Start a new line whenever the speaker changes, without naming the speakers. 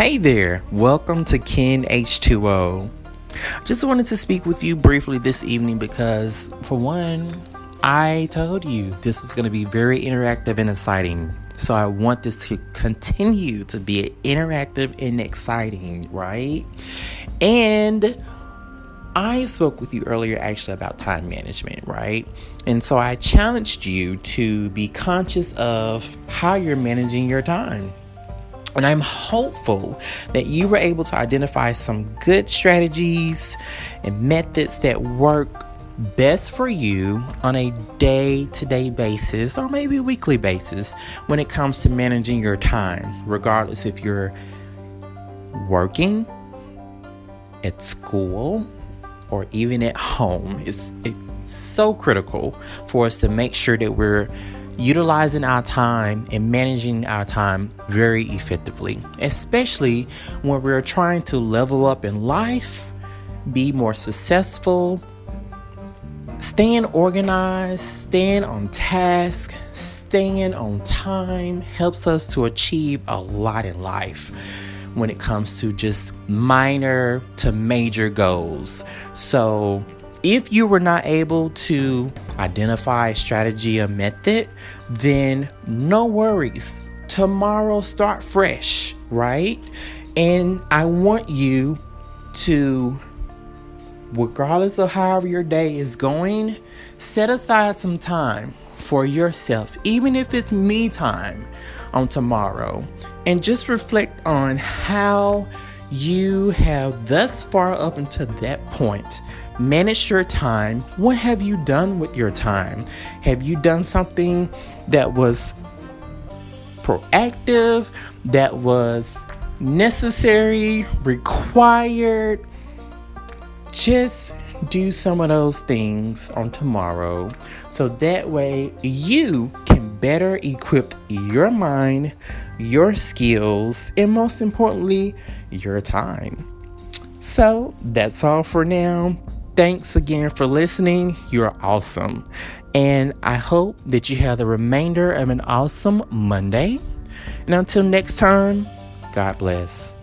Hey there, welcome to Ken H2O. Just wanted to speak with you briefly this evening because, for one, I told you this is going to be very interactive and exciting. So I want this to continue to be interactive and exciting, right? And I spoke with you earlier actually about time management, right? And so I challenged you to be conscious of how you're managing your time. And I'm hopeful that you were able to identify some good strategies and methods that work best for you on a day to day basis or maybe weekly basis when it comes to managing your time, regardless if you're working at school or even at home. It's, it's so critical for us to make sure that we're utilizing our time and managing our time very effectively, especially when we're trying to level up in life, be more successful, staying organized, staying on task, staying on time helps us to achieve a lot in life when it comes to just minor to major goals. So, if you were not able to identify strategy or method, then no worries. Tomorrow, start fresh, right? And I want you to, regardless of however your day is going, set aside some time for yourself, even if it's me time on tomorrow, and just reflect on how you have thus far up until that point managed your time. What have you done with your time? Have you done something that was proactive, that was necessary, required? Just do some of those things on tomorrow so that way you can better equip your mind, your skills, and most importantly, your time. So that's all for now. Thanks again for listening. You're awesome. And I hope that you have the remainder of an awesome Monday. And until next time, God bless.